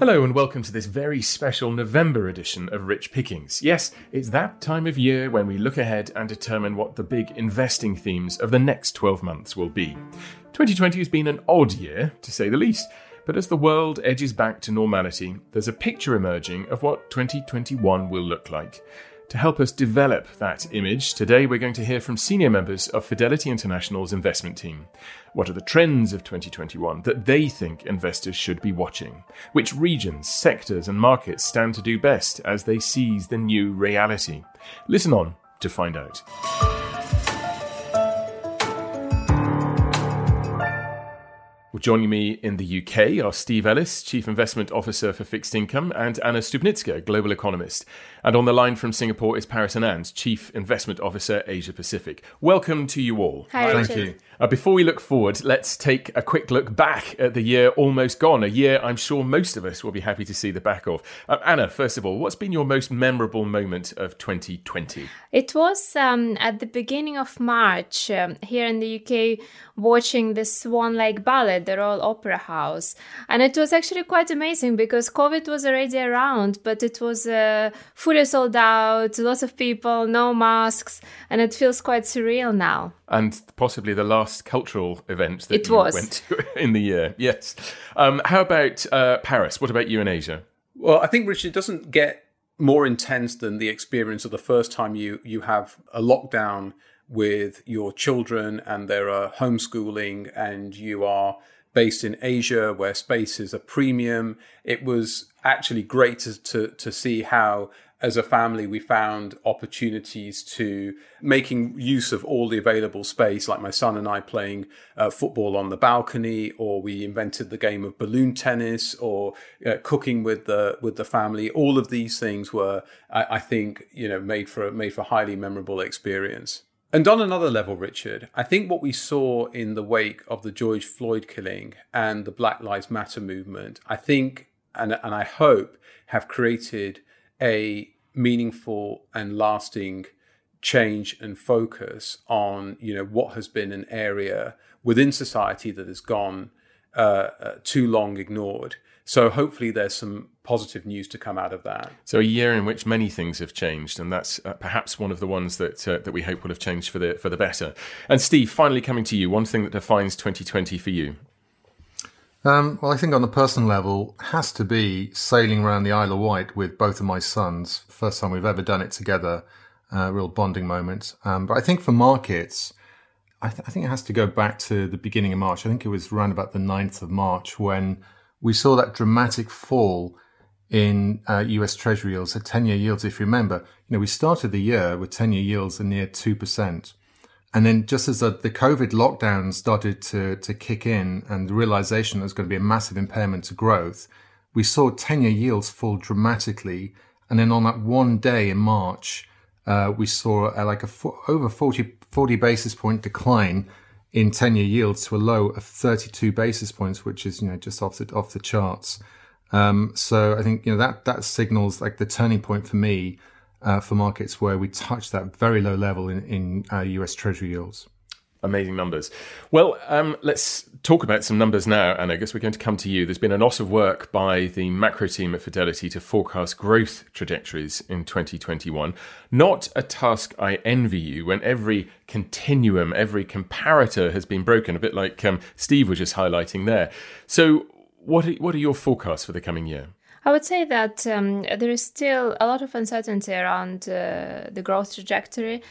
Hello and welcome to this very special November edition of Rich Pickings. Yes, it's that time of year when we look ahead and determine what the big investing themes of the next 12 months will be. 2020 has been an odd year, to say the least, but as the world edges back to normality, there's a picture emerging of what 2021 will look like. To help us develop that image, today we're going to hear from senior members of Fidelity International's investment team. What are the trends of 2021 that they think investors should be watching? Which regions, sectors, and markets stand to do best as they seize the new reality? Listen on to find out. Well, joining me in the UK are Steve Ellis, Chief Investment Officer for Fixed Income, and Anna Stupnytska, Global Economist. And on the line from Singapore is Paras Anand, Chief Investment Officer, Asia Pacific. Welcome to you all. Hi, Thank you. Uh, before we look forward, let's take a quick look back at the year almost gone. A year I'm sure most of us will be happy to see the back of. Uh, Anna, first of all, what's been your most memorable moment of 2020? It was um, at the beginning of March um, here in the UK, watching the Swan Lake Ballet, the Royal Opera House. And it was actually quite amazing because COVID was already around, but it was uh, fully sold out, lots of people, no masks, and it feels quite surreal now. And possibly the last cultural event that It you was. went to in the year. Yes. Um, how about uh, Paras? What about you in Asia? Well, I think Richard it doesn't get more intense than the experience of the first time you you have a lockdown with your children and there are homeschooling and you are based in Asia where space is a premium. It was actually great to to, to see how as a family we found opportunities to making use of all the available space like my son and i playing uh, football on the balcony or we invented the game of balloon tennis or uh, cooking with the with the family. All of these things were I, I think you know made for made for highly memorable experience. And on another level, Richard, I think what we saw in the wake of the George Floyd killing and the Black Lives Matter movement, I think and, and I hope have created a meaningful and lasting change and focus on you know what has been an area within society that has gone uh, uh, too long ignored. So hopefully there's some positive news to come out of that. So a year in which many things have changed, and that's uh, perhaps one of the ones that uh, that we hope will have changed for the for the better. And Steve, finally coming to you, one thing that defines 2020 for you. Um, well, I think on a personal level, has to be sailing around the Isle of Wight with both of my sons. First time we've ever done it together, uh, real bonding moment. Um, but I think for markets, I, th- I think it has to go back to the beginning of March. I think it was around about the 9th of March when we saw that dramatic fall in uh, US Treasury yields, the 10 year yields. If you remember, you know, we started the year with 10 year yields at near 2%. And then just as the, the COVID lockdown started to, to kick in and the realization there was going to be a massive impairment to growth, we saw 10 year yields fall dramatically. And then on that one day in March, uh, we saw uh, like a over 40, 40 basis point decline in 10 year yields to a low of 32 basis points, which is, you know, just off the, off the charts. Um, so I think, you know, that, that signals like the turning point for me uh, for markets where we touch that very low level in, in uh, US Treasury yields. Amazing numbers. Well, um, let's talk about some numbers now, and I guess we're going to come to you. There's been a lot of work by the macro team at Fidelity to forecast growth trajectories in 2021. Not a task I envy you when every continuum, every comparator has been broken, a bit like um, Steve was just highlighting there. So, what are, what are your forecasts for the coming year? I would say that um, there is still a lot of uncertainty around uh, the growth trajectory.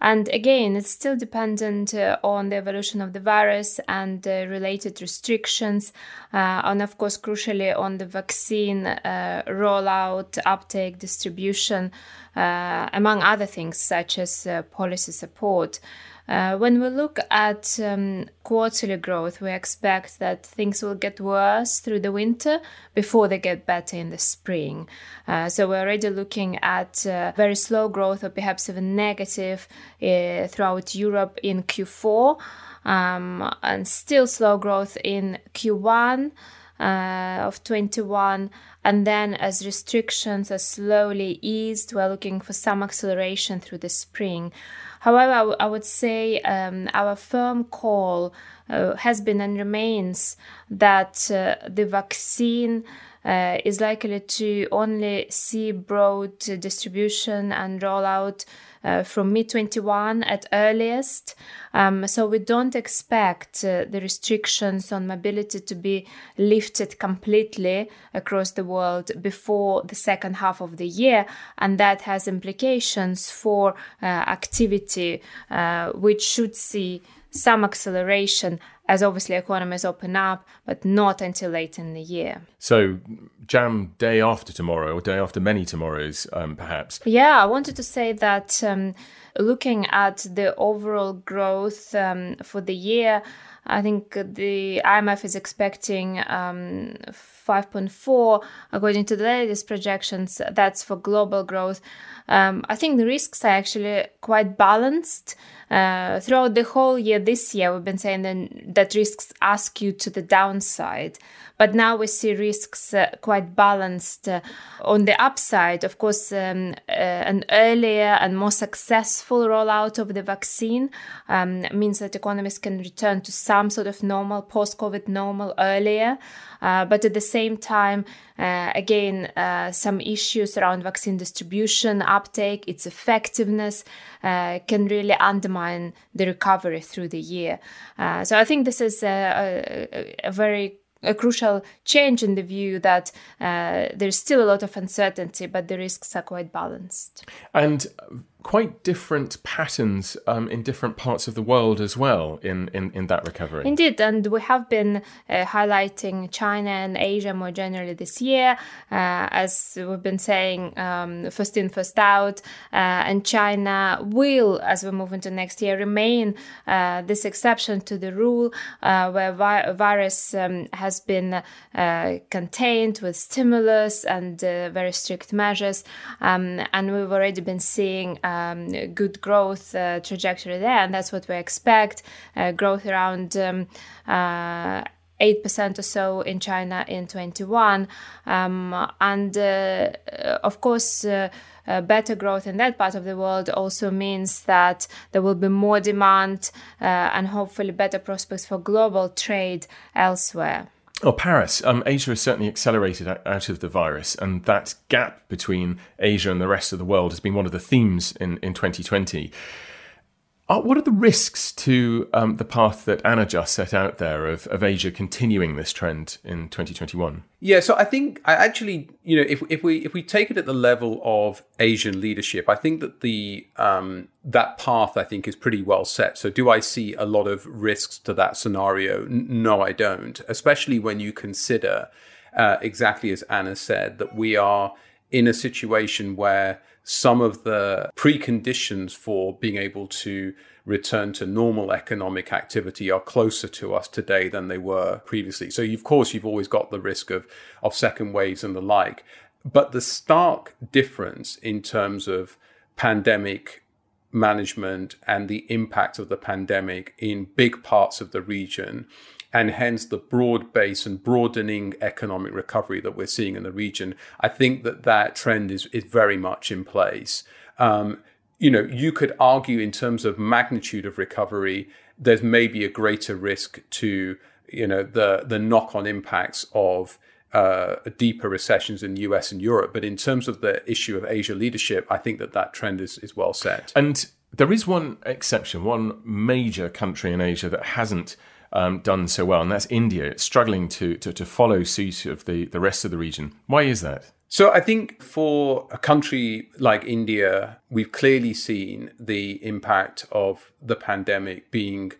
And again, it's still dependent uh, on the evolution of the virus and related restrictions, uh, and of course, crucially, on the vaccine uh, rollout, uptake, distribution, uh, among other things such as uh, policy support. Uh, when we look at um, quarterly growth, we expect that things will get worse through the winter before they get better in the spring. Uh, so we're already looking at uh, very slow growth or perhaps even negative throughout Europe in Q4 um, and still slow growth in Q1. Uh, of 21 and then as restrictions are slowly eased we're looking for some acceleration through the spring However, I, w- I would say um, our firm call uh, has been and remains that uh, the vaccine uh, is likely to only see broad distribution and rollout uh, from mid 21 at earliest. Um, so we don't expect uh, the restrictions on mobility to be lifted completely across the world before the second half of the year, and that has implications for uh, activity, uh, which should see some acceleration as obviously economies open up, but not until late in the year. So, jam day after tomorrow, or day after many tomorrows, um, perhaps. Yeah, I wanted to say that um, looking at the overall growth um, for the year, I think the IMF is expecting um, 5.4 according to the latest projections. That's for global growth. Um, I think the risks are actually quite balanced. Uh, throughout the whole year this year, we've been saying that, that risks ask you to the downside. But now we see risks uh, quite balanced. Uh, on the upside, of course, um, uh, an earlier and more successful rollout of the vaccine um, means that economies can return to some sort of normal, post COVID normal earlier. Uh, but at the same time, uh, again, uh, some issues around vaccine distribution, uptake, its effectiveness can really undermine the recovery through the year. so I think this is a, a, a very a crucial change in the view that uh, there's still a lot of uncertainty, but the risks are quite balanced. And quite different patterns um, in different parts of the world as well in, in, in that recovery. Indeed, and we have been uh, highlighting China and Asia more generally this year, uh, as we've been saying, um, first in, first out. Uh, and China will, as we move into next year, remain uh, this exception to the rule uh, where vi- virus um, has been uh, contained with stimulus and very strict measures. Um, and we've already been seeing um, good growth uh, trajectory there, and that's what we expect. Uh, growth around. Um, uh, 8% or so in China in 21. Um, and uh, of course, uh, uh, better growth in that part of the world also means that there will be more demand and hopefully better prospects for global trade elsewhere. Well, Paras, um, Asia has certainly accelerated out of the virus, and that gap between Asia and the rest of the world has been one of the themes in, in 2020. Uh, what are the risks to um, the path that Anna just set out there of, of Asia continuing this trend in 2021? Yeah, so I think I actually, you know, if if we if we take it at the level of Asian leadership, I think that the um, that path I think is pretty well set. So do I see a lot of risks to that scenario? No, I don't. Especially when you consider uh, exactly as Anna said that we are in a situation where some of the preconditions for being able to return to normal economic activity are closer to us today than they were previously. So, of course, you've always got the risk of, of second waves and the like. But the stark difference in terms of pandemic management and the impact of the pandemic in big parts of the region and hence the broad base and broadening economic recovery that we're seeing in the region. I think that that trend is, is very much in place. Um, you know, you could argue in terms of magnitude of recovery, there's maybe a greater risk to, you know, the, the knock on impacts of uh, deeper recessions in the US and Europe. But in terms of the issue of Asia leadership, I think that that trend is, is well set. And there is one exception, one major country in Asia that hasn't um, done so well, and that's India. It's struggling to, to, to follow suit of the, the rest of the region. Why is that? So I think for a country like India, we've clearly seen the impact of the pandemic being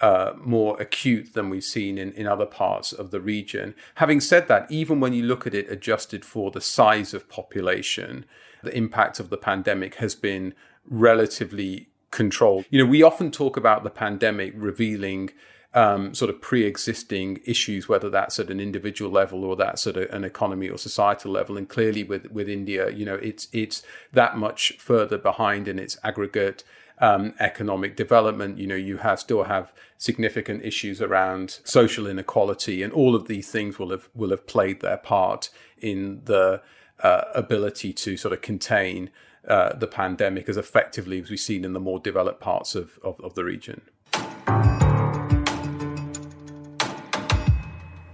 uh, more acute than we've seen in, in other parts of the region. Having said that, even when you look at it adjusted for the size of population, the impact of the pandemic has been relatively controlled. You know, we often talk about the pandemic revealing um, sort of pre-existing issues, whether that's at an individual level or that's at a, an economy or societal level. And clearly, with with India, you know, it's it's that much further behind in its aggregate um, economic development. You know, you have still have significant issues around social inequality, and all of these things will have will have played their part in the uh, ability to sort of contain uh, the pandemic as effectively as we've seen in the more developed parts of, of, of the region.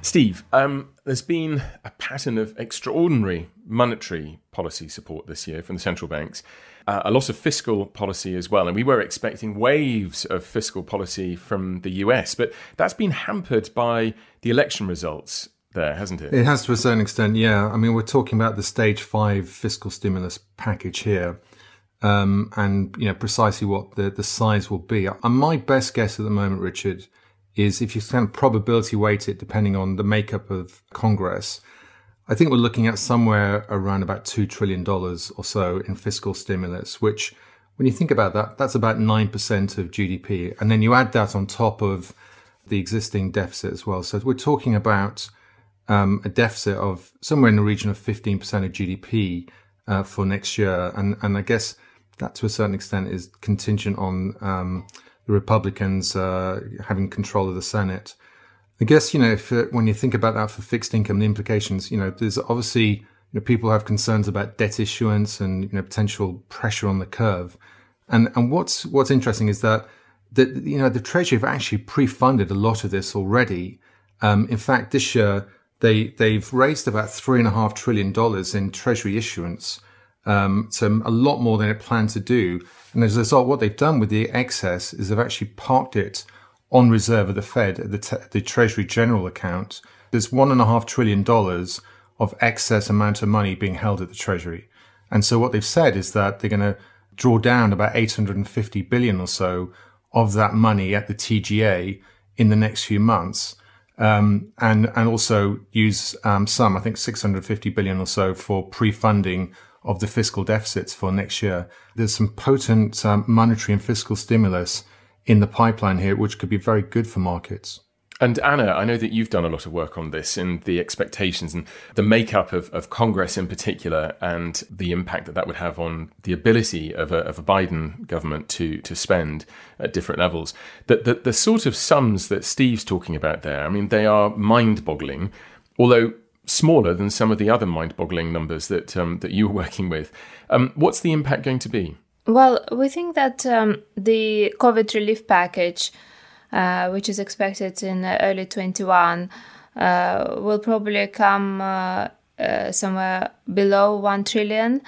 Steve, um, there's been a pattern of extraordinary monetary policy support this year from the central banks, uh, a lot of fiscal policy as well. And we were expecting waves of fiscal policy from the US, but that's been hampered by the election results there, hasn't it? It has to a certain extent, yeah. I mean, we're talking about the stage five fiscal stimulus package here. Um, and you know precisely what the, the size will be. And my best guess at the moment, Richard, is if you kind of probability weight it depending on the makeup of Congress, I think we're looking at somewhere around about $2 trillion or so in fiscal stimulus, which when you think about that, that's about 9% of GDP. And then you add that on top of the existing deficit as well. So we're talking about um, a deficit of somewhere in the region of 15% of GDP uh, for next year. And, and I guess that to a certain extent is contingent on um, the Republicans uh, having control of the Senate. I guess you know if uh, when you think about that for fixed income, the implications, you know, there's obviously you know people have concerns about debt issuance and you know potential pressure on the curve, and and what's what's interesting is that that you know the Treasury have actually pre-funded a lot of this already. Um, in fact, this year they they've raised about three and a half trillion dollars in Treasury issuance. Um, so a lot more than it planned to do. And as a result, what they've done with the excess is they've actually parked it on reserve of the Fed, the, te- the Treasury General account. There's one and a half trillion dollars of excess amount of money being held at the Treasury. And so what they've said is that they're going to draw down about 850 billion or so of that money at the TGA in the next few months. Um, and, and also use, um, some, I think 650 billion or so for pre-funding of the fiscal deficits for next year. There's some potent um, monetary and fiscal stimulus in the pipeline here, which could be very good for markets. And Anna, I know that you've done a lot of work on this and the expectations and the makeup of, of Congress in particular and the impact that that would have on the ability of a, of a Biden government to, to spend at different levels. The, the, the sort of sums that Steve's talking about there, I mean, they are mind boggling, although smaller than some of the other mind-boggling numbers that um, that you were working with. Um, what's the impact going to be? Well, we think that um, the COVID relief package, uh, which is expected in early 21, uh, will probably come uh, uh somewhere below 1 trillion.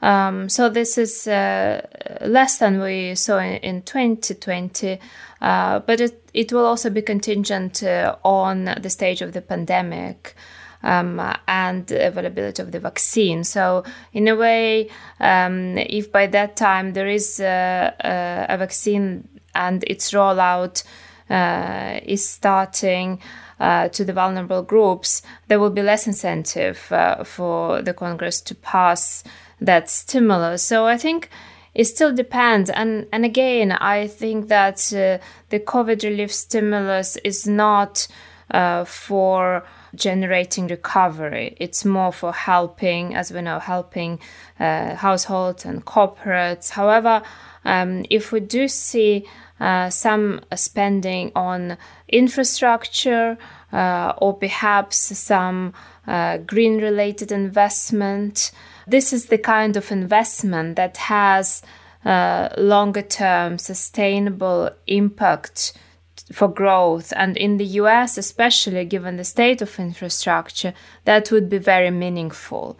Um, so this is uh, less than we saw in, in 2020, uh, but it, it will also be contingent on the stage of the pandemic um, and availability of the vaccine. So, in a way, um, if by that time there is a, a, a vaccine and its rollout uh, is starting. Uh, to the vulnerable groups, there will be less incentive uh, for the Congress to pass that stimulus. So I think it still depends. And and again, I think that uh, the COVID relief stimulus is not uh, for generating recovery. It's more for helping, as we know, helping uh, households and corporates. However, um, if we do see uh, some spending on infrastructure uh, or perhaps some uh, green related investment, this is the kind of investment that has uh, longer term sustainable impact for growth. And in the US, especially given the state of infrastructure, that would be very meaningful.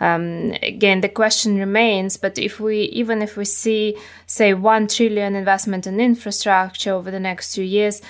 Um, again, the question remains, but if we, even if we see, say, 1 trillion investment in infrastructure over the next two years,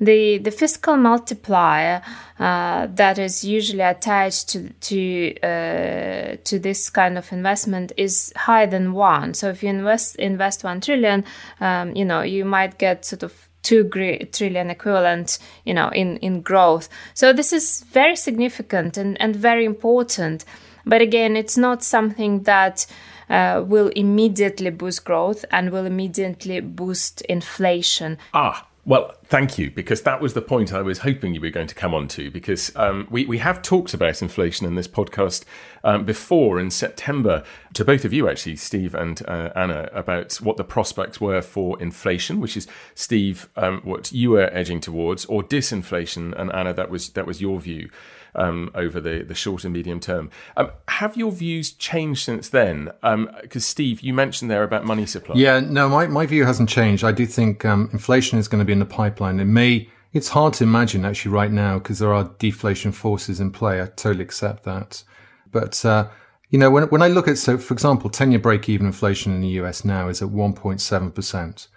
the, the fiscal multiplier uh, that is usually attached to to uh, to this kind of investment is higher than one. So if you invest invest one trillion, um, you know you might get sort of two trillion equivalent, you know, in, in growth. So this is very significant and, and very important. But again, it's not something that uh, will immediately boost growth and will immediately boost inflation. Ah, well, thank you, because that was the point I was hoping you were going to come on to. Because um, we, we have talked about inflation in this podcast um, before in September to both of you, actually, Steve and uh, Anna, about what the prospects were for inflation, which is Steve, um, what you were edging towards, or disinflation, and Anna, that was that was your view um, over the, the short and medium term. Um, have your views changed since then? Because, um, Steve, you mentioned there about money supply. Yeah, no, my, my view hasn't changed. I do think um, inflation is going to be in the pipeline. It may, it's hard to imagine actually right now because there are deflation forces in play. I totally accept that. But, uh, you know, when, when I look at, so for example, 10 year break even inflation in the US now is at 1.7%.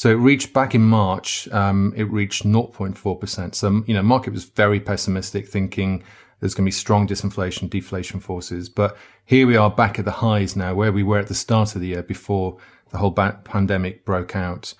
So it reached back in March, um, it reached 0.4%. So, you know, market was very pessimistic thinking there's going to be strong disinflation, deflation forces. But here we are back at the highs now where we were at the start of the year before the whole ba- pandemic broke out.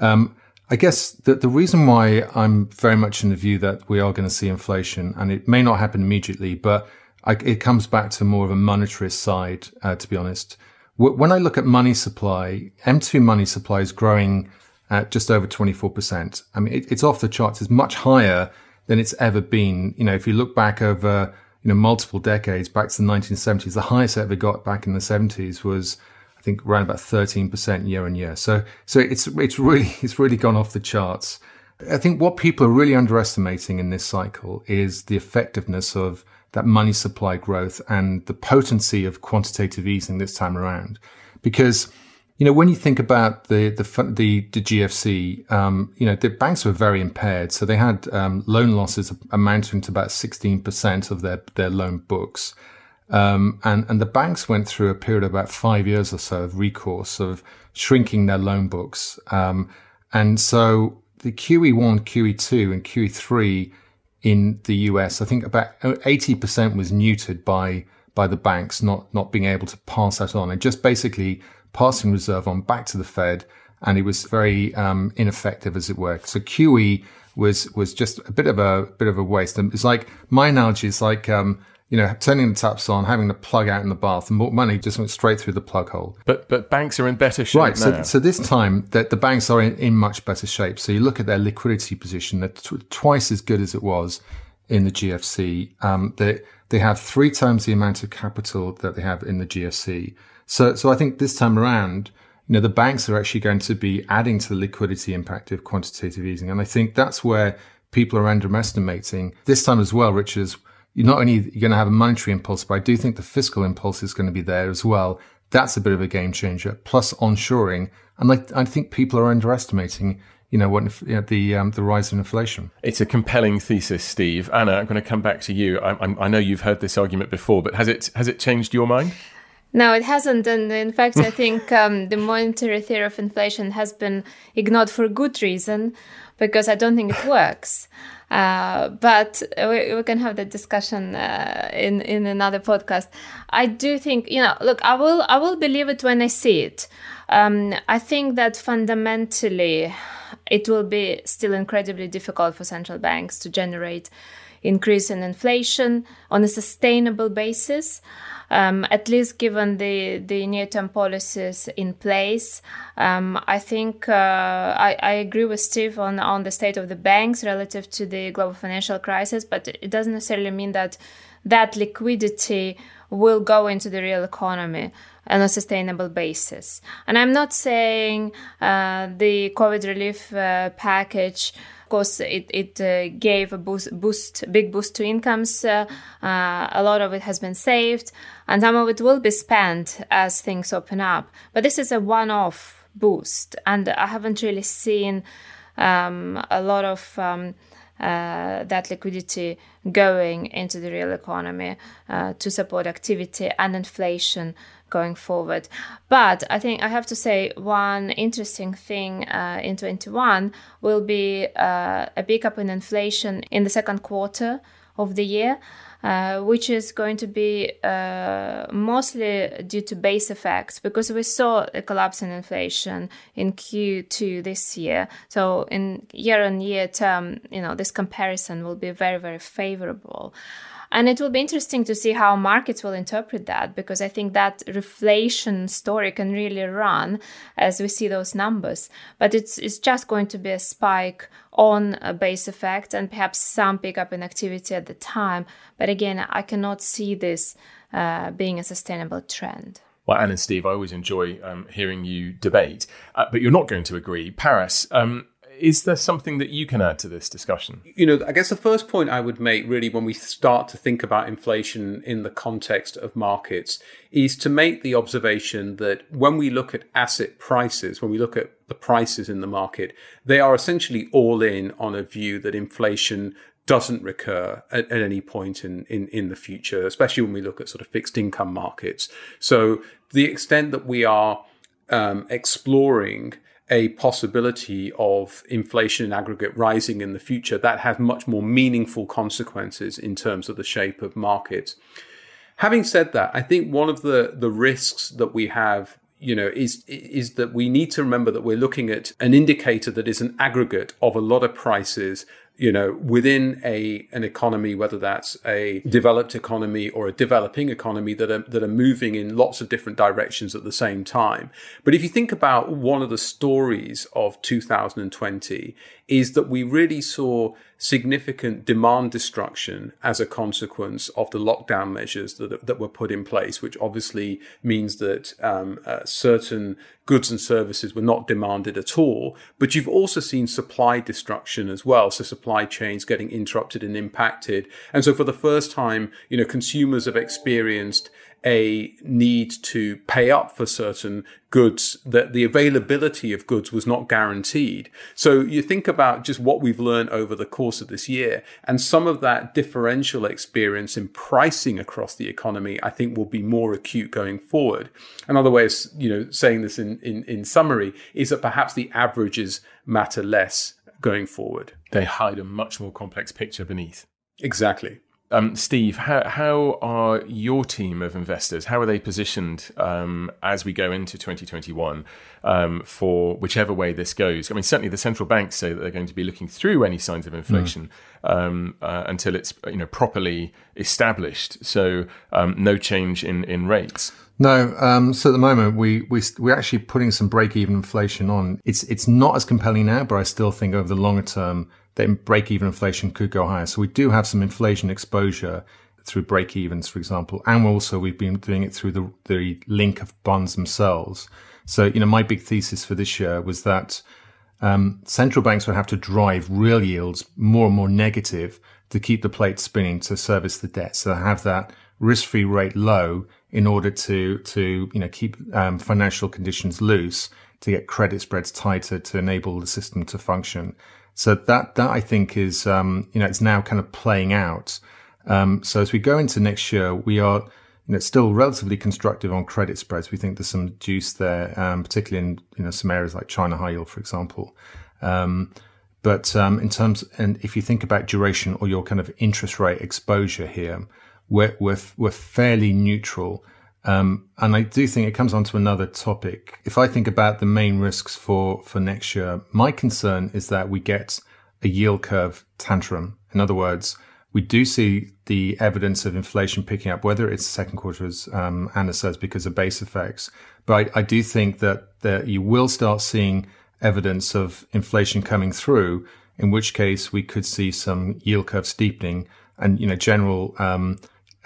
Um, I guess the, the reason why I'm very much in the view that we are going to see inflation, and it may not happen immediately, but I, it comes back to more of a monetarist side, uh, to be honest. When I look at money supply, M2 money supply is growing at just over 24%. I mean, it, it's off the charts. It's much higher than it's ever been. You know, if you look back over, you know, multiple decades, back to the 1970s, the highest it ever got back in the 70s was I think around about 13% year on year. So, so it's, it's really, it's really gone off the charts. I think what people are really underestimating in this cycle is the effectiveness of that money supply growth and the potency of quantitative easing this time around. Because, you know, when you think about the, the, the, the GFC, um, you know, the banks were very impaired. So they had, um, loan losses amounting to about 16% of their, their loan books. Um, and, and the banks went through a period of about five years or so of recourse of shrinking their loan books. Um, and so the QE1, QE2 and QE3 in the US, I think about 80% was neutered by, by the banks not, not being able to pass that on and just basically passing reserve on back to the Fed. And it was very, um, ineffective as it were. So QE was, was just a bit of a, bit of a waste. And it's like, my analogy is like, um, you know, turning the taps on, having the plug out in the bath, and money just went straight through the plug hole. But but banks are in better shape right. now. So, so this time that the banks are in, in much better shape. So you look at their liquidity position; they're tw- twice as good as it was in the GFC. Um, they they have three times the amount of capital that they have in the GFC. So so I think this time around, you know, the banks are actually going to be adding to the liquidity impact of quantitative easing, and I think that's where people are underestimating this time as well, Richard you're not only you're going to have a monetary impulse, but I do think the fiscal impulse is going to be there as well. That's a bit of a game changer. Plus onshoring, and like I think people are underestimating, you know, what you know, the um, the rise in inflation. It's a compelling thesis, Steve. Anna, I'm going to come back to you. I, I, I know you've heard this argument before, but has it has it changed your mind? No, it hasn't. And in fact, I think um, the monetary theory of inflation has been ignored for good reason because I don't think it works. Uh, but we, we, can have that discussion uh, in in another podcast. I do think you know. Look, I will I will believe it when I see it. Um, I think that fundamentally, it will be still incredibly difficult for central banks to generate increase in inflation on a sustainable basis um, at least given the, the near term policies in place. Um, I think uh, I, I, agree with Steve on, on the state of the banks relative to the global financial crisis, but it doesn't necessarily mean that that liquidity will go into the real economy on a sustainable basis. And I'm not saying uh, the COVID relief uh, package of course, it, it uh, gave a boost, boost, big boost to incomes. Uh, uh, a lot of it has been saved, and some of it will be spent as things open up. But this is a one-off boost, and I haven't really seen um, a lot of um, uh, that liquidity going into the real economy uh, to support activity and inflation going forward. But I think I have to say one interesting thing uh, in 21 will be uh, a pickup in inflation in the second quarter of the year. Uh, which is going to be uh, mostly due to base effects because we saw a collapse in inflation in Q2 this year. So in year on year term, you know, this comparison will be very, very favorable. And it will be interesting to see how markets will interpret that because I think that reflation story can really run as we see those numbers. But it's, it's just going to be a spike on a base effect and perhaps some pickup in activity at the time. But again, I cannot see this uh, being a sustainable trend. Well, Anne and Steve, I always enjoy um, hearing you debate, uh, but you're not going to agree. Paras, um, is there something that you can add to this discussion? You know, I guess the first point I would make really when we start to think about inflation in the context of markets is to make the observation that when we look at asset prices, when we look at the prices in the market, they are essentially all in on a view that inflation doesn't recur at, at, any point in, in, in the future, especially when we look at sort of fixed income markets. So the extent that we are um, exploring a possibility of inflation in aggregate rising in the future, that has much more meaningful consequences in terms of the shape of markets. Having said that, I think one of the, the risks that we have you know is is that we need to remember that we're looking at an indicator that is an aggregate of a lot of prices you know, within a an economy, whether that's a developed economy or a developing economy that are that are moving in lots of different directions at the same time. But if you think about one of the stories of 2020 is that we really saw significant demand destruction as a consequence of the lockdown measures that, that were put in place, which obviously means that um, uh, certain goods and services were not demanded at all. But you've also seen supply destruction as well. So supply chains getting interrupted and impacted. And so for the first time, you know, consumers have experienced a need to pay up for certain goods that the availability of goods was not guaranteed. So you think about just what we've learned over the course of this year and some of that differential experience in pricing across the economy, I think will be more acute going forward. Another way of, you know, saying this in, in, in summary is that perhaps the averages matter less going forward. They hide a much more complex picture beneath. Exactly. Um, Steve, how, how are your team of investors? How are they positioned um, as we go into 2021 um, for whichever way this goes? I mean, certainly the central banks say that they're going to be looking through any signs of inflation mm. uh, until it's you know properly established. So um, no change in in rates. No, um, so at the moment we we we're actually putting some break even inflation on. It's it's not as compelling now, but I still think over the longer term that break even inflation could go higher. So we do have some inflation exposure through break evens, for example. And also we've been doing it through the, the link of bonds themselves. So, you know, my big thesis for this year was that um, central banks would have to drive real yields more and more negative to keep the plate spinning to service the debt. So have that risk-free rate low in order to, to, you know, keep um, financial conditions loose to get credit spreads tighter to enable the system to function. So that that I think is um, you know it's now kind of playing out. Um, so as we go into next year, we are you know still relatively constructive on credit spreads. We think there's some juice there, um, particularly in you know some areas like China high yield, for example. Um, but um, in terms and if you think about duration or your kind of interest rate exposure here, we're we're, we're fairly neutral. Um, and I do think it comes on to another topic. If I think about the main risks for, for next year, my concern is that we get a yield curve tantrum. In other words, we do see the evidence of inflation picking up, whether it's second quarter, as um, Anna says, because of base effects. But I, I do think that, that you will start seeing evidence of inflation coming through, in which case we could see some yield curve steepening and, you know, general, um,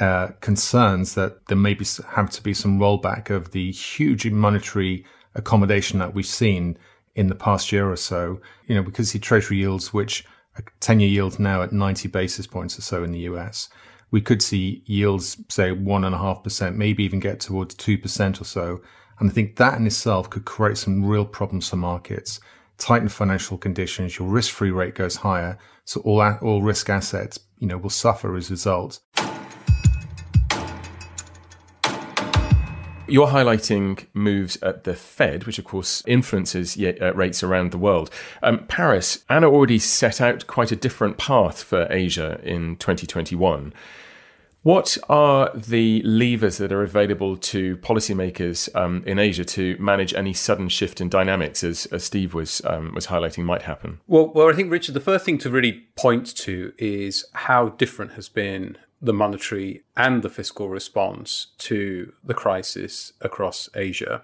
uh, concerns that there may be have to be some rollback of the huge monetary accommodation that we've seen in the past year or so. You know, because the treasury yields, which a 10 year yield now at 90 basis points or so in the US, we could see yields, say, one and a half percent, maybe even get towards 2% or so. And I think that in itself could create some real problems for markets. Tighten financial conditions, your risk free rate goes higher. So all, all risk assets, you know, will suffer as a result. You're highlighting moves at the Fed, which of course influences uh, rates around the world. Um, Paras, Anna already set out quite a different path for Asia in 2021. What are the levers that are available to policymakers um, in Asia to manage any sudden shift in dynamics, as, as Steve was um, was highlighting, might happen? Well, well, I think Richard, the first thing to really point to is how different has been the monetary and the fiscal response to the crisis across Asia.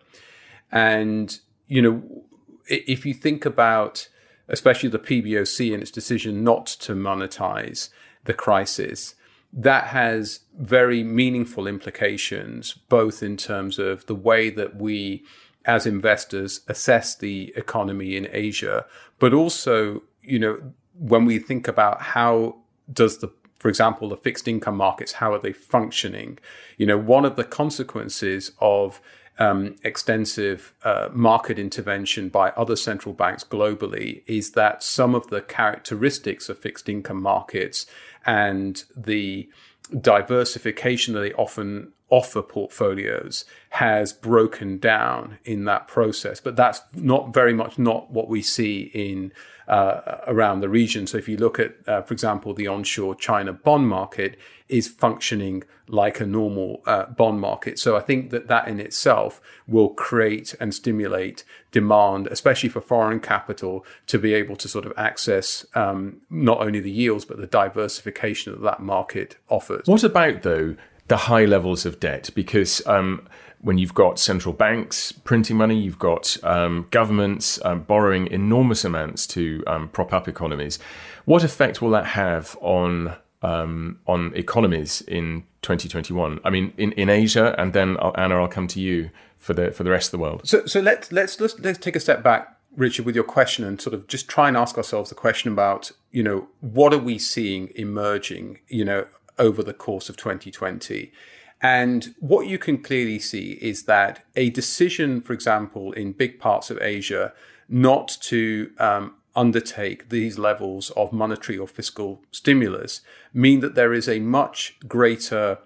And, you know, if you think about especially the PBOC and its decision not to monetize the crisis, that has very meaningful implications, both in terms of the way that we as investors assess the economy in Asia, but also, you know, when we think about how does the for example, the fixed income markets, how are they functioning? You know, one of the consequences of um, extensive uh, market intervention by other central banks globally is that some of the characteristics of fixed income markets and the diversification that they often offer portfolios has broken down in that process. But that's not very much not what we see in uh, around the region. So if you look at, uh, for example, the onshore China bond market is functioning like a normal uh, bond market. So I think that that in itself will create and stimulate demand, especially for foreign capital, to be able to sort of access um, not only the yields but the diversification that that market offers. What about though? The high levels of debt because um, when you've got central banks printing money, you've got um, governments um, borrowing enormous amounts to um, prop up economies. What effect will that have on um, on economies in 2021? I mean, in, in Asia, and then I'll, Anna, I'll come to you for the for the rest of the world. So, so let's let's let's, let's take a step back. Richard, with your question, and sort of just try and ask ourselves the question about, you know, what are we seeing emerging, you know, over the course of 2020. And what you can clearly see is that a decision, for example, in big parts of Asia, not to um, undertake these levels of monetary or fiscal stimulus mean that there is a much greater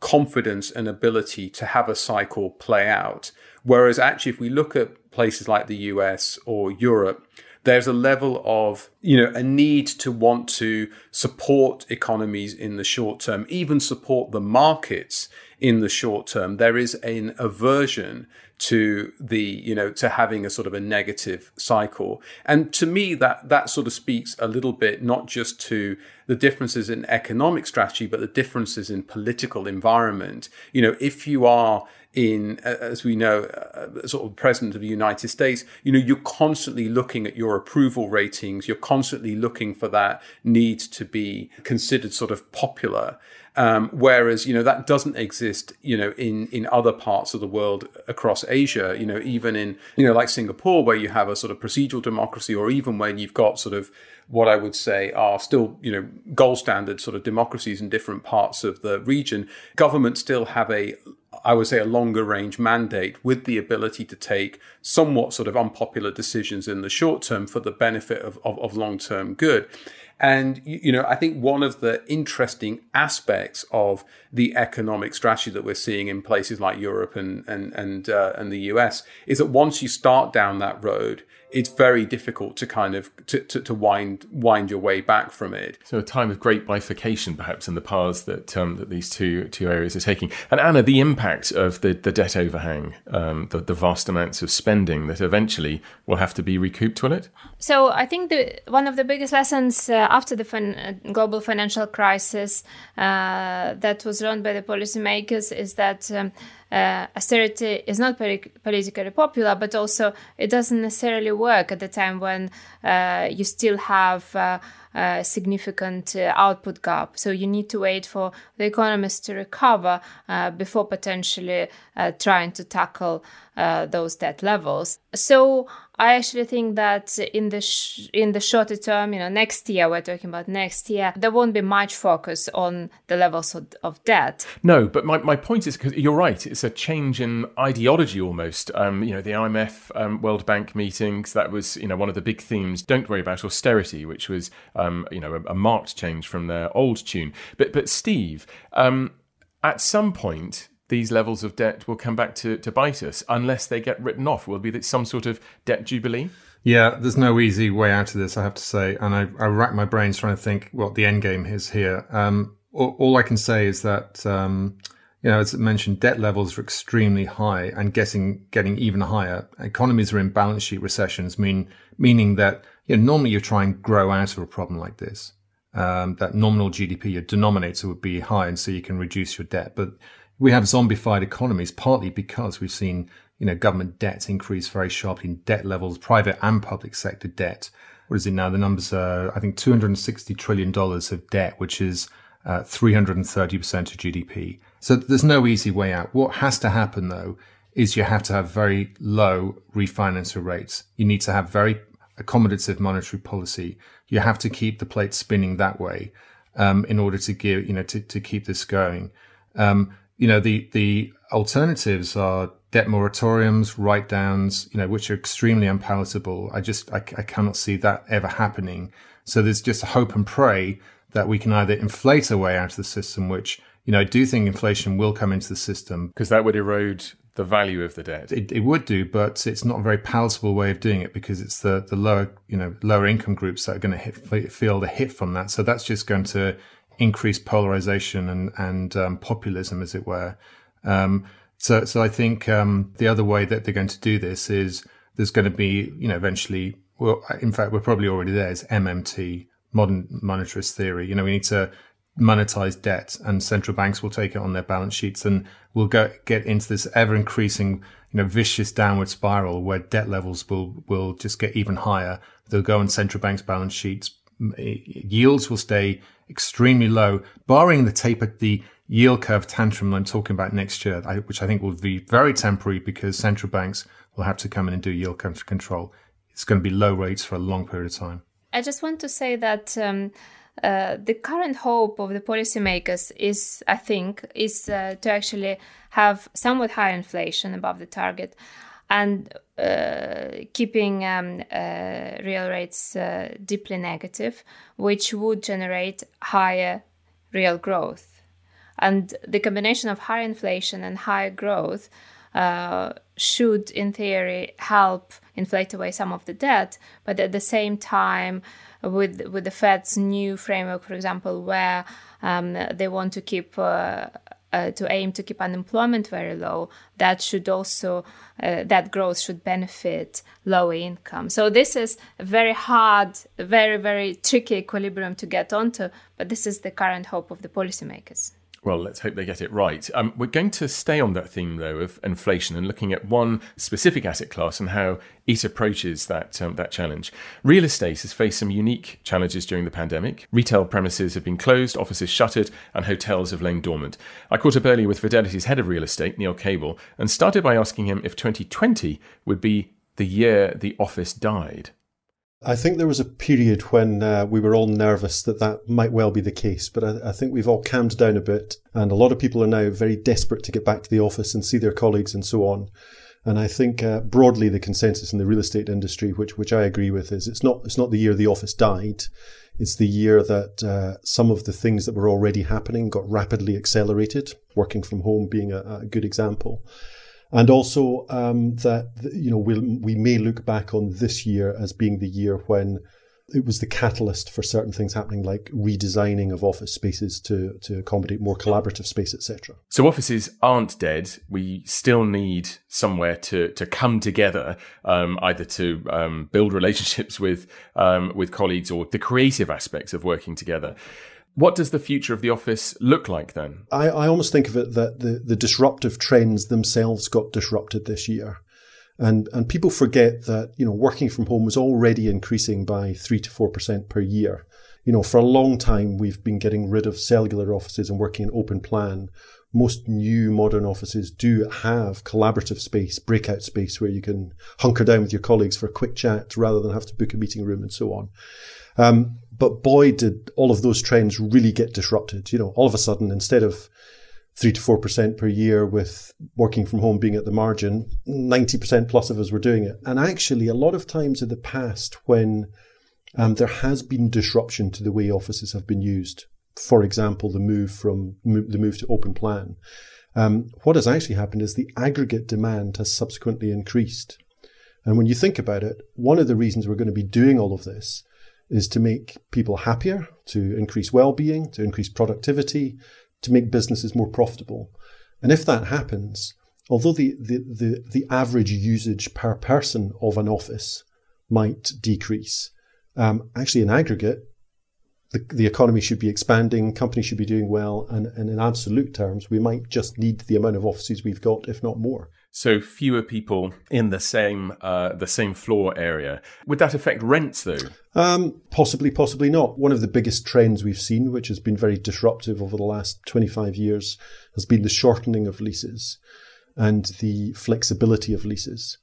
confidence and ability to have a cycle play out. Whereas actually, if we look at places like the US or Europe, there's a level of you know a need to want to support economies in the short term even support the markets in the short term. There is an aversion to the you know to having a sort of a negative cycle. And to me that that sort of speaks a little bit not just to the differences in economic strategy but the differences in political environment. You know if you are in, as we know, uh, sort of president of the United States, you know, you're constantly looking at your approval ratings. You're constantly looking for that need to be considered sort of popular. Um, whereas, you know, that doesn't exist, you know, in, in other parts of the world across Asia, you know, even in, you know, like Singapore, where you have a sort of procedural democracy, or even when you've got sort of what I would say are still, you know, gold standard sort of democracies in different parts of the region, governments still have a I would say, a longer range mandate with the ability to take somewhat sort of unpopular decisions in the short term for the benefit of, of, of long term good. And, you know, I think one of the interesting aspects of the economic strategy that we're seeing in places like Europe and, and, and, uh, and the US is that once you start down that road, it's very difficult to kind of to, to, to, wind wind your way back from it. So a time of great bifurcation, perhaps, in the paths that um, that these two two areas are taking. And Anna, the impact of the, the debt overhang, um, the, the vast amounts of spending that eventually will have to be recouped, will it? So I think the one of the biggest lessons uh, after the fin- uh, global financial crisis uh, that was learned by the policymakers is that. Um, uh, austerity is not politically popular, but also it doesn't necessarily work at the time when uh, you still have uh, a significant uh, output gap. So you need to wait for the economies to recover uh, before potentially uh, trying to tackle those debt levels. So I actually think that in the sh- in the shorter term, you know, next year we're talking about next year, there won't be much focus on the levels of, of debt. No, but my, my point is because you're right, it's a change in ideology almost. Um, you know, the IMF, um, World Bank meetings that was you know one of the big themes. Don't worry about austerity, which was um, you know a, a, marked change from their old tune. But but Steve, um, at some point these levels of debt will come back to, to bite us unless they get written off. Will be some sort of debt jubilee. Yeah, there's no easy way out of this, I have to say. And I, I rack my brains trying to think what the end game is here. Um, all, all, I can say is that, um, you know, as I mentioned, debt levels are extremely high and getting getting even higher. Economies are in balance sheet recessions, mean meaning that you know, normally you try and grow out of a problem like this. Um, that nominal GDP, your denominator would be high, and so you can reduce your debt. But we have zombified economies partly because we've seen you know government debt increase very sharply in debt levels, private and public sector debt. What is it now? The numbers are I think 260 trillion dollars of debt, which is uh, 330 percent of GDP. So there's no easy way out. What has to happen though is you have to have very low refinancer rates. You need to have very accommodative monetary policy. You have to keep the plate spinning that way um, in order to give you know to, to keep this going. Um, you know, the, the alternatives are debt moratoriums, write downs, you know, which are extremely unpalatable. I just, I, I cannot see that ever happening. So there's just a hope and pray that we can either inflate our way out of the system, which, you know, I do think inflation will come into the system. Because that would erode the value of the debt. It, it, would do, but it's not a very palatable way of doing it because it's the, the lower, you know, lower income groups that are going to hit, feel the hit from that. So that's just going to increase polarization and, and um, populism, as it were. Um, so, so I think um, the other way that they're going to do this is there's going to be, you know, eventually. Well, in fact, we're probably already there. Is MMT, modern monetarist theory. You know, we need to monetize debt, and central banks will take it on their balance sheets, and we'll go get into this ever increasing, you know, vicious downward spiral where debt levels will will just get even higher. They'll go on central banks' balance sheets. Yields will stay extremely low, barring the taper the yield curve tantrum I'm talking about next year, which I think will be very temporary because central banks will have to come in and do yield control. It's going to be low rates for a long period of time. I just want to say that um, uh, the current hope of the policymakers is, I think, is uh, to actually have somewhat higher inflation above the target and uh, keeping um, uh, real rates uh, deeply negative, which would generate higher real growth. And the combination of high inflation and high growth uh, should, in theory, help inflate away some of the debt. But at the same time, with with the Fed's new framework, for example, where um, they want to keep uh, to aim to keep unemployment very low, that should also uh, that growth should benefit low income. So this is a very hard, very very tricky equilibrium to get onto. But this is the current hope of the policymakers. Well, let's hope they get it right. Um, we're going to stay on that theme, though, of inflation and looking at one specific asset class and how it approaches that um, that challenge. Real estate has faced some unique challenges during the pandemic. Retail premises have been closed, offices shuttered, and hotels have lain dormant. I caught up earlier with Fidelity's head of real estate, Neil Cable, and started by asking him if 2020 would be the year the office died. I think there was a period when uh, we were all nervous that that might well be the case, but I, I, think we've all calmed down a bit, and a lot of people are now very desperate to get back to the office and see their colleagues and so on. And I think uh, broadly the consensus in the real estate industry, which which I agree with, is it's not it's not the year the office died, it's the year that uh, some of the things that were already happening got rapidly accelerated. Working from home being a, a good example and also um, that you know we'll, we may look back on this year as being the year when it was the catalyst for certain things happening, like redesigning of office spaces to to accommodate more collaborative space, etc. So offices aren't dead. We still need somewhere to to come together, um, either to um, build relationships with um, with colleagues or the creative aspects of working together. What does the future of the office look like then? I, I almost think of it that the, the disruptive trends themselves got disrupted this year. And, and people forget that, you know, working from home was already increasing by three to 4% per year. You know, for a long time, we've been getting rid of cellular offices and working in open plan. Most new modern offices do have collaborative space, breakout space where you can hunker down with your colleagues for a quick chat rather than have to book a meeting room and so on. Um, but boy, did all of those trends really get disrupted. You know, all of a sudden, instead of three to four percent per year with working from home being at the margin, 90% plus of us were doing it. And actually, a lot of times in the past, when um, there has been disruption to the way offices have been used, for example, the move from the move to open plan, um, what has actually happened is the aggregate demand has subsequently increased. And when you think about it, one of the reasons we're going to be doing all of this is to make people happier, to increase well-being, to increase productivity, to make businesses more profitable. And if that happens, although the, the, the, the average usage per person of an office might decrease, um, actually in aggregate, the, the economy should be expanding, companies should be doing well, and, and in absolute terms, we might just need the amount of offices we've got, if not more. So fewer people in the same uh, the same floor area. Would that affect rents though? Um, possibly, possibly not. One of the biggest trends we've seen, which has been very disruptive over the last 25 years, has been the shortening of leases and the flexibility of leases.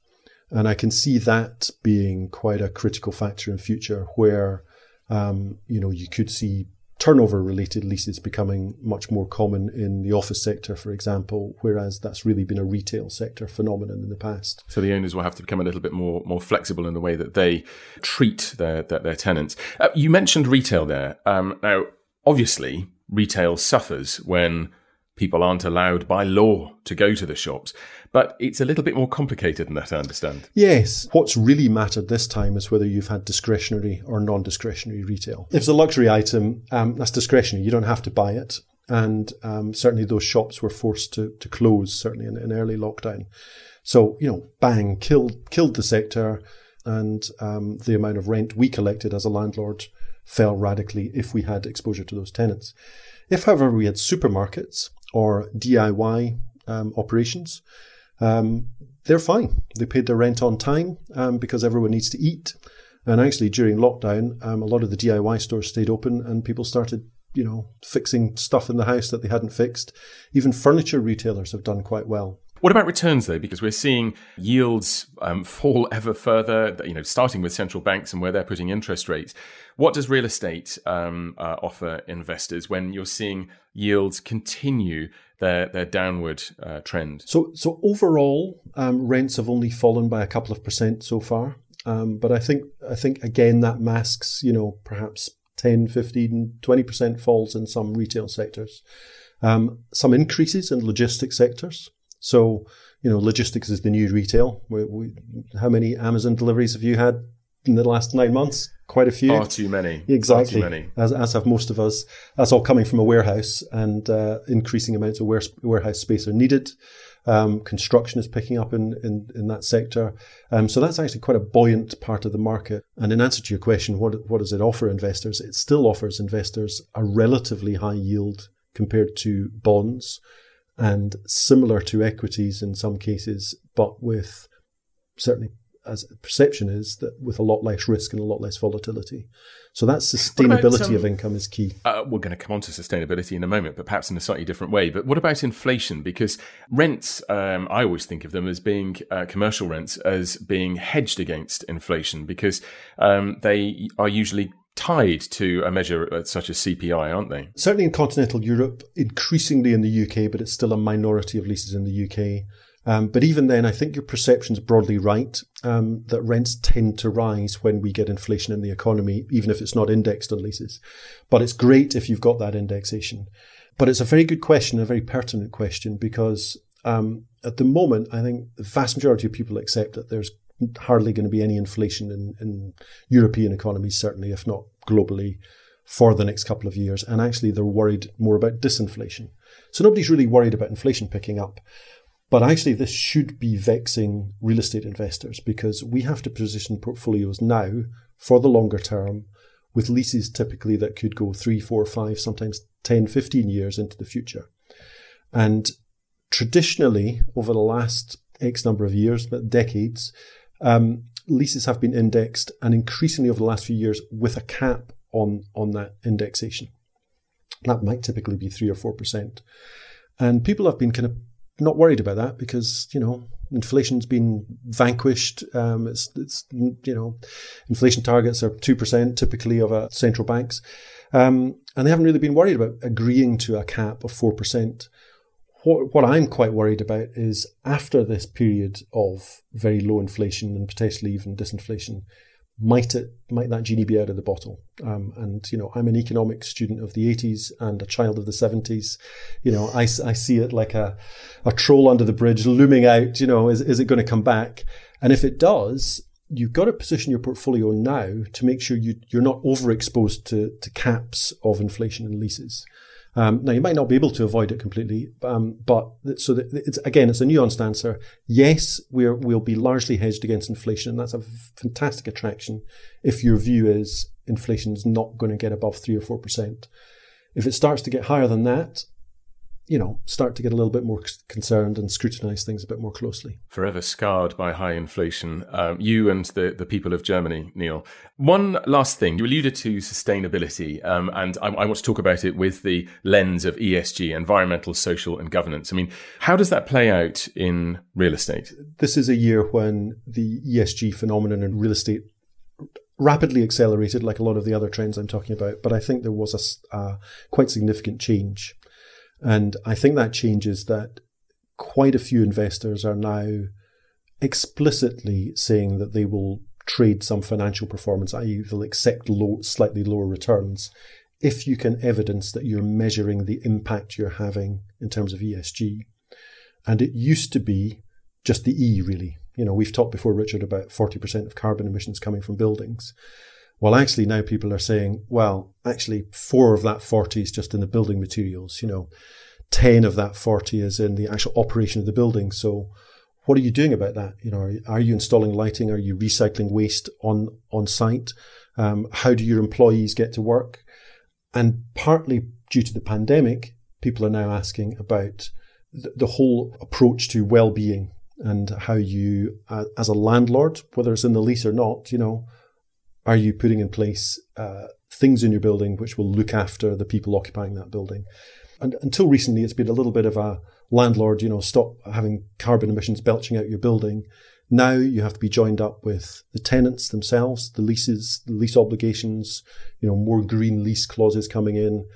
And I can see that being quite a critical factor in future where, um, you know, you could see turnover related leases becoming much more common in the office sector, for example, whereas that's really been a retail sector phenomenon in the past. So the owners will have to become a little bit more more flexible in the way that they treat their their, their tenants. Uh, you mentioned retail there. Um, now, obviously, retail suffers when people aren't allowed by law to go to the shops. But it's a little bit more complicated than that, I understand. Yes. What's really mattered this time is whether you've had discretionary or non discretionary retail. If it's a luxury item, um, that's discretionary. You don't have to buy it. And um, certainly those shops were forced to, to close, certainly in, in early lockdown. So, you know, bang, killed, killed the sector. And um, the amount of rent we collected as a landlord fell radically if we had exposure to those tenants. If, however, we had supermarkets or DIY um, operations, um, they're fine. They paid their rent on time um, because everyone needs to eat. And actually, during lockdown, um, a lot of the DIY stores stayed open and people started, you know, fixing stuff in the house that they hadn't fixed. Even furniture retailers have done quite well. What about returns though? Because we're seeing yields um, fall ever further. You know, starting with central banks and where they're putting interest rates. What does real estate um, uh, offer investors when you're seeing yields continue their their downward uh, trend? So, so overall, um, rents have only fallen by a couple of percent so far. Um, but I think I think again that masks, you know, perhaps 10, 15, 20% falls in some retail sectors. Um, some increases in logistics sectors. So, you know, logistics is the new retail. We, we, how many Amazon deliveries have you had in the last nine months? Quite a few. Far too many. Exactly. Far too many. As, as have most of us. That's all coming from a warehouse, and uh, increasing amounts of warehouse space are needed. Um, construction is picking up in, in, in that sector. Um, so that's actually quite a buoyant part of the market. And in answer to your question, what, what does it offer investors? It still offers investors a relatively high yield compared to bonds and similar to equities in some cases, but with certainly as perception is that with a lot less risk and a lot less volatility. So that sustainability about, um, of income is key. Uh, we're going to come on to sustainability in a moment, but perhaps in a slightly different way. But what about inflation? Because rents, um, I always think of them as being uh, commercial rents as being hedged against inflation because um, they are usually tied to a measure uh, such as CPI, aren't they? Certainly in continental Europe, increasingly in the UK, but it's still a minority of leases in the UK. Um, but even then, I think your perception is broadly right um, that rents tend to rise when we get inflation in the economy, even if it's not indexed on leases. But it's great if you've got that indexation. But it's a very good question, a very pertinent question, because um, at the moment, I think the vast majority of people accept that there's hardly going to be any inflation in, in European economies, certainly, if not globally, for the next couple of years. And actually, they're worried more about disinflation. So nobody's really worried about inflation picking up. But actually, this should be vexing real estate investors because we have to position portfolios now for the longer term with leases typically that could go three, four, five, sometimes 10, 15 years into the future. And traditionally, over the last X number of years, but decades, um, leases have been indexed, and increasingly over the last few years, with a cap on on that indexation. That might typically be three or four percent, and people have been kind of not worried about that because you know inflation's been vanquished. Um, it's it's you know inflation targets are two percent typically of a central banks, um, and they haven't really been worried about agreeing to a cap of four percent what, what I'm quite worried about is after this period of very low inflation and potentially even disinflation, might it might that genie be out of the bottle? Um, and you know, I'm an economics student of the 80s and a child of the 70s. You know, I, I see it like a a troll under the bridge looming out. You know, is is it going to come back? And if it does, you've got to position your portfolio now to make sure you you're not overexposed to to caps of inflation and leases. Um, now, you might not be able to avoid it completely, um, but so it's again, it's a nuanced answer. Yes, we're, we'll be largely hedged against inflation, and that's a fantastic attraction if your view is inflation is not going to get above three or four percent. If it starts to get higher than that, you know, start to get a little bit more concerned and scrutinize things a bit more closely. Forever scarred by high inflation. Um, you and the, the people of Germany, Neil. One last thing. You alluded to sustainability, um, and I, I, want to talk about it with the lens of ESG, environmental, social, and governance. I mean, how does that play out in real estate? This is a year when the ESG phenomenon in real estate rapidly accelerated like a lot of the other trends I'm talking about, but I think there was a, a quite significant change. And I think that change is that quite a few investors are now explicitly saying that they will trade some financial performance, i.e., they'll accept low, slightly lower returns if you can evidence that you're measuring the impact you're having in terms of ESG. And it used to be just the E, really. You know, we've talked before, Richard, about 40% of carbon emissions coming from buildings. Well, actually, now people are saying, well, actually, four of that 40 is just in the building materials. You know, 10 of that 40 is in the actual operation of the building. So, what are you doing about that? You know, are, are you installing lighting? Are you recycling waste on on site? Um, how do your employees get to work? And partly due to the pandemic, people are now asking about the, the whole approach to well-being and how you, uh, as a landlord, whether it's in the lease or not, you know, are you putting in place uh, things in your building which will look after the people occupying that building? And until recently, it's been a little bit of a landlord, you know, stop having carbon emissions belching out your building. Now you have to be joined up with the tenants themselves, the leases, the lease obligations, you know, more green lease clauses coming in.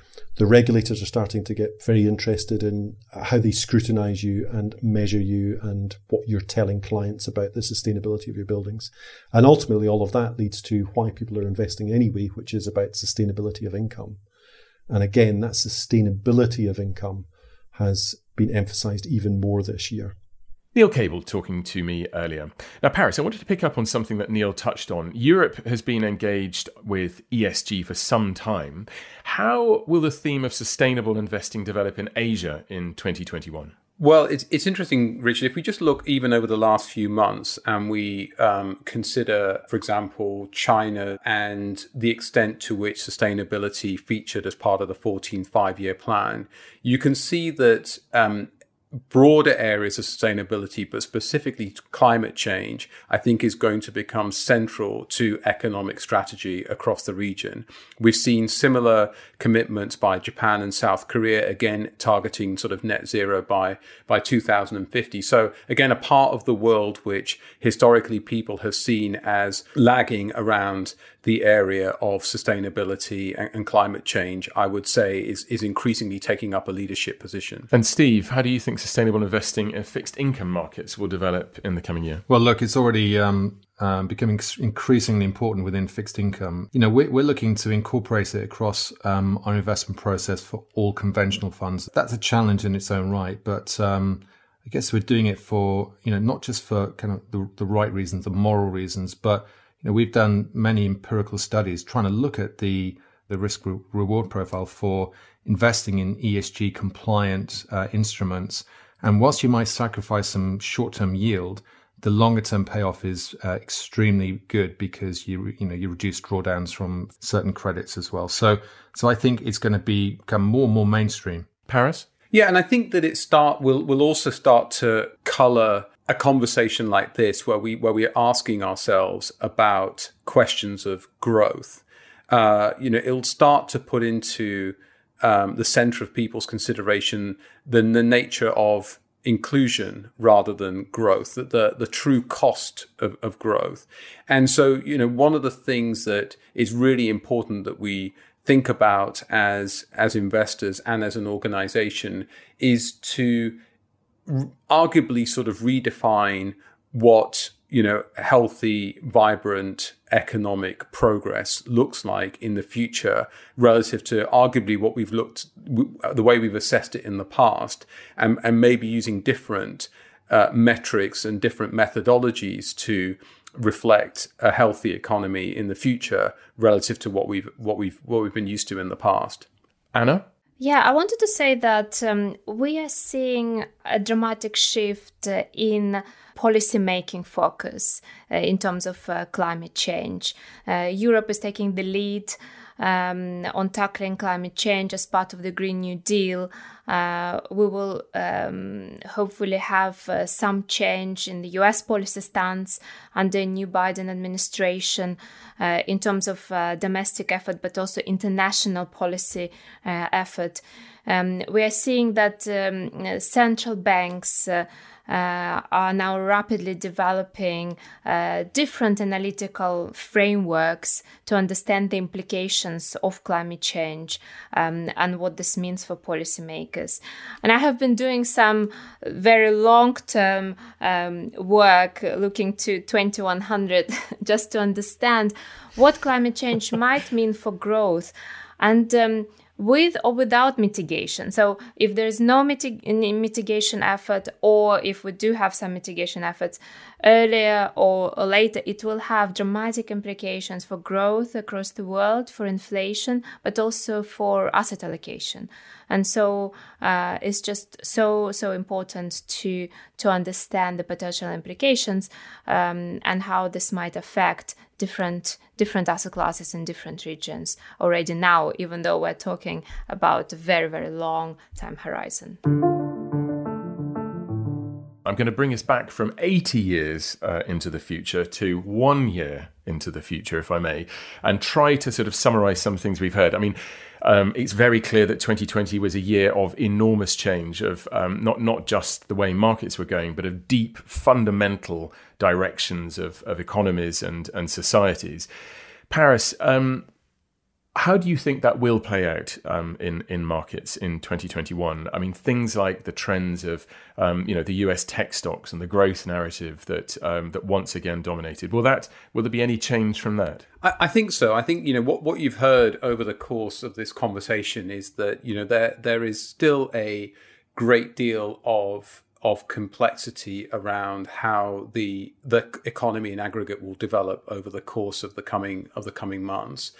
The regulators are starting to get very interested in how they scrutinize you and measure you and what you're telling clients about the sustainability of your buildings. And ultimately, all of that leads to why people are investing anyway, which is about sustainability of income. And again, that sustainability of income has been emphasized even more this year. Neil Cable talking to me earlier. Now, Paras, I wanted to pick up on something that Neil touched on. Europe has been engaged with ESG for some time. How will the theme of sustainable investing develop in Asia in 2021? Well, it's it's interesting, Richard. If we just look even over the last few months, and we um, consider, for example, China and the extent to which sustainability featured as part of the 14 five-year plan, you can see that um, broader areas of sustainability, but specifically climate change, I think is going to become central to economic strategy across the region. We've seen similar commitments by Japan and South Korea, again, targeting sort of net zero by, by 2050. So again, a part of the world which historically people have seen as lagging around the area of sustainability and, and, climate change, I would say, is, is increasingly taking up a leadership position. And Steve, how do you think sustainable investing in fixed income markets will develop in the coming year? Well, look, it's already um, um, becoming increasingly important within fixed income. You know, we're, we're looking to incorporate it across um, our investment process for all conventional funds. That's a challenge in its own right, but um, I guess we're doing it for you know not just for kind of the, the right reasons, the moral reasons, but you know, we've done many empirical studies trying to look at the the risk re- reward profile for investing in ESG compliant uh, instruments. And whilst you might sacrifice some short term yield, the longer term payoff is uh, extremely good because you you know you reduce drawdowns from certain credits as well. So so I think it's going to be become more and more mainstream. Paras. Yeah, and I think that it start will will also start to color a conversation like this where we where we're asking ourselves about questions of growth, uh, you know, it'll start to put into um, the center of people's consideration than the nature of inclusion rather than growth, the, the, the true cost of, of growth. And so, you know, one of the things that is really important that we think about as as investors and as an organization is to arguably sort of redefine what you know healthy vibrant economic progress looks like in the future relative to arguably what we've looked the way we've assessed it in the past and, and maybe using different uh, metrics and different methodologies to reflect a healthy economy in the future relative to what we've what we've what we've been used to in the past. Anna yeah, I wanted to say that um, we are seeing a dramatic shift uh, in policy making focus uh, in terms of uh, climate change. Uh, Europe is taking the lead um, on tackling climate change as part of the Green New Deal. Uh, we will um, hopefully have uh, some change in the US policy stance under a new Biden administration uh, in terms of uh, domestic effort, but also international policy uh, effort. Um, we are seeing that um, central banks uh, uh, are now rapidly developing uh, different analytical frameworks to understand the implications of climate change um, and what this means for policymakers. And I have been doing some very long term um, work looking to 2100 just to understand what climate change might mean for growth. And um, with or without mitigation. So, if there's no mitig- mitigation effort, or if we do have some mitigation efforts earlier or, or, later, it will have dramatic implications for growth across the world, for inflation, but also for asset allocation. And so, uh, it's just so so important to to understand the potential implications um, and how this might affect different different asset classes in different regions already now, even though we're talking about a very, very long time horizon. I'm going to bring us back from 80 years uh, into the future to one year into the future, if I may, and try to sort of summarize some things we've heard. I mean, um, it's very clear that 2020 was a year of enormous change, of um, not not just the way markets were going, but of deep, fundamental directions of, of economies and and societies. Paras, um, how do you think that will play out um, in in markets in 2021? I mean, things like the trends of um, you know the U.S. tech stocks and the growth narrative that um, that once again dominated. Will that will there be any change from that? I, I, think so. I think you know what what you've heard over the course of this conversation is that you know there there is still a great deal of of complexity around how the the economy in aggregate will develop over the course of the coming of the coming months.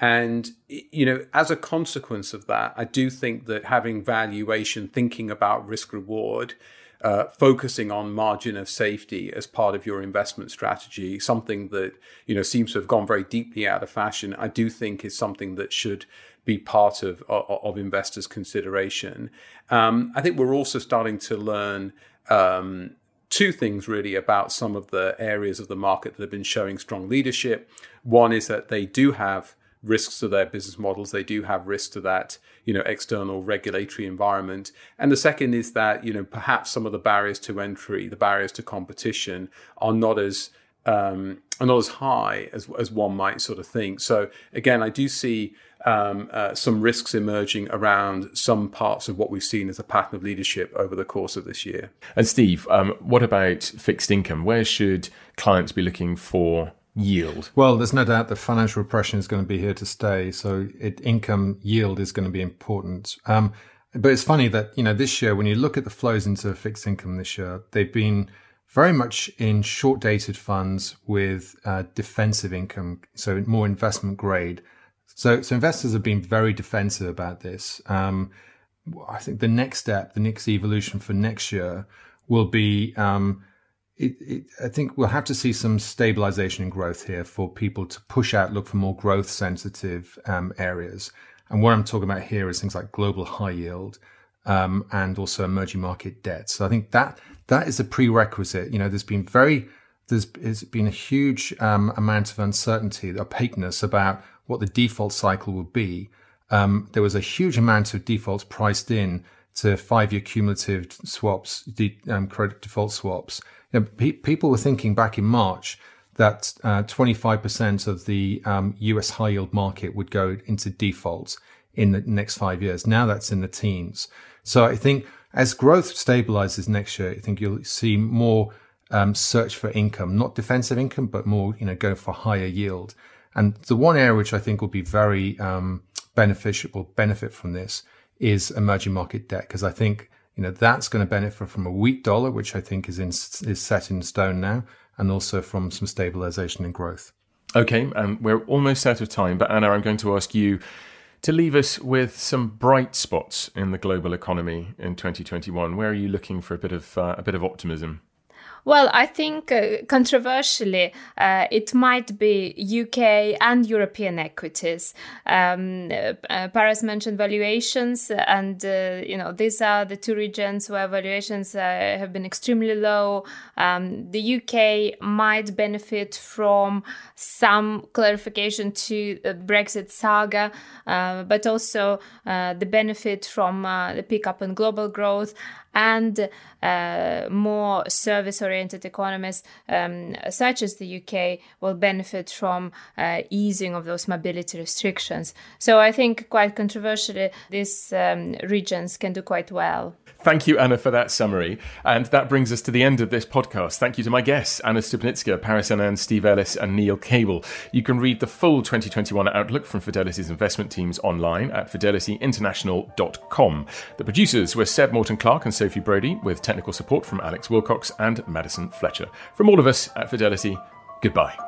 And, you know, as a consequence of that, I do think that having valuation, thinking about risk reward, uh, focusing on margin of safety as part of your investment strategy, something that, you know, seems to have gone very deeply out of fashion, I do think is something that should be part of, of, of investors' consideration. Um, I think we're also starting to learn um, two things really about some of the areas of the market that have been showing strong leadership. One is that they do have risks to their business models. They do have risks to that, you know, external regulatory environment. And the second is that, you know, perhaps some of the barriers to entry, the barriers to competition are not as um, are not as high as, as one might sort of think. So again, I do see um, uh, some risks emerging around some parts of what we've seen as a pattern of leadership over the course of this year. And Steve, um, what about fixed income? Where should clients be looking for yield? Well, there's no doubt that financial repression is going to be here to stay. So it, income yield is going to be important. Um, but it's funny that, you know, this year, when you look at the flows into fixed income this year, they've been very much in short dated funds with uh, defensive income. So more investment grade. So, so investors have been very defensive about this. Um, I think the next step, the next evolution for next year will be, um, it, it, I think we'll have to see some stabilization and growth here for people to push out, look for more growth sensitive um, areas. And what I'm talking about here is things like global high yield um, and also emerging market debt. So I think that that is a prerequisite. You know, there's been very there's, there's been a huge um, amount of uncertainty, opaqueness about what the default cycle will be. Um, there was a huge amount of defaults priced in to five-year cumulative swaps, de- um, credit default swaps you know, pe- people were thinking back in March that uh, 25% of the um, US high yield market would go into default in the next five years. Now that's in the teens. So I think as growth stabilizes next year, I think you'll see more um, search for income, not defensive income, but more, you know, go for higher yield. And the one area which I think will be very um, beneficial, will benefit from this is emerging market debt, because I think you know that's going to benefit from a weak dollar, which I think is in, is set in stone now, and also from some stabilization and growth. Okay, and we're almost out of time, but Anna, I'm going to ask you to leave us with some bright spots in the global economy in 2021. Where are you looking for a bit of uh, a bit of optimism? Well, I think uh, controversially, uh, it might be UK and European equities. Um, uh, Paras mentioned valuations, and uh, you know these are the two regions where valuations uh, have been extremely low. Um, the UK might benefit from some clarification to the Brexit saga, uh, but also the benefit from the pickup in global growth and uh, more service oriented economies, um, such as the UK, will benefit from uh, easing of those mobility restrictions. So I think, quite controversially, these um, regions can do quite well. Thank you, Anna, for that summary. And that brings us to the end of this podcast. Thank you to my guests, Anna Stupnytska, Paras Anand, Steve Ellis, and Neil Cable. You can read the full 2021 outlook from Fidelity's investment teams online at fidelityinternational.com. The producers were Seb Morton Clark and Sophie Brody, with technical support from Alex Wilcox and Madison Fletcher. From all of us at Fidelity, goodbye.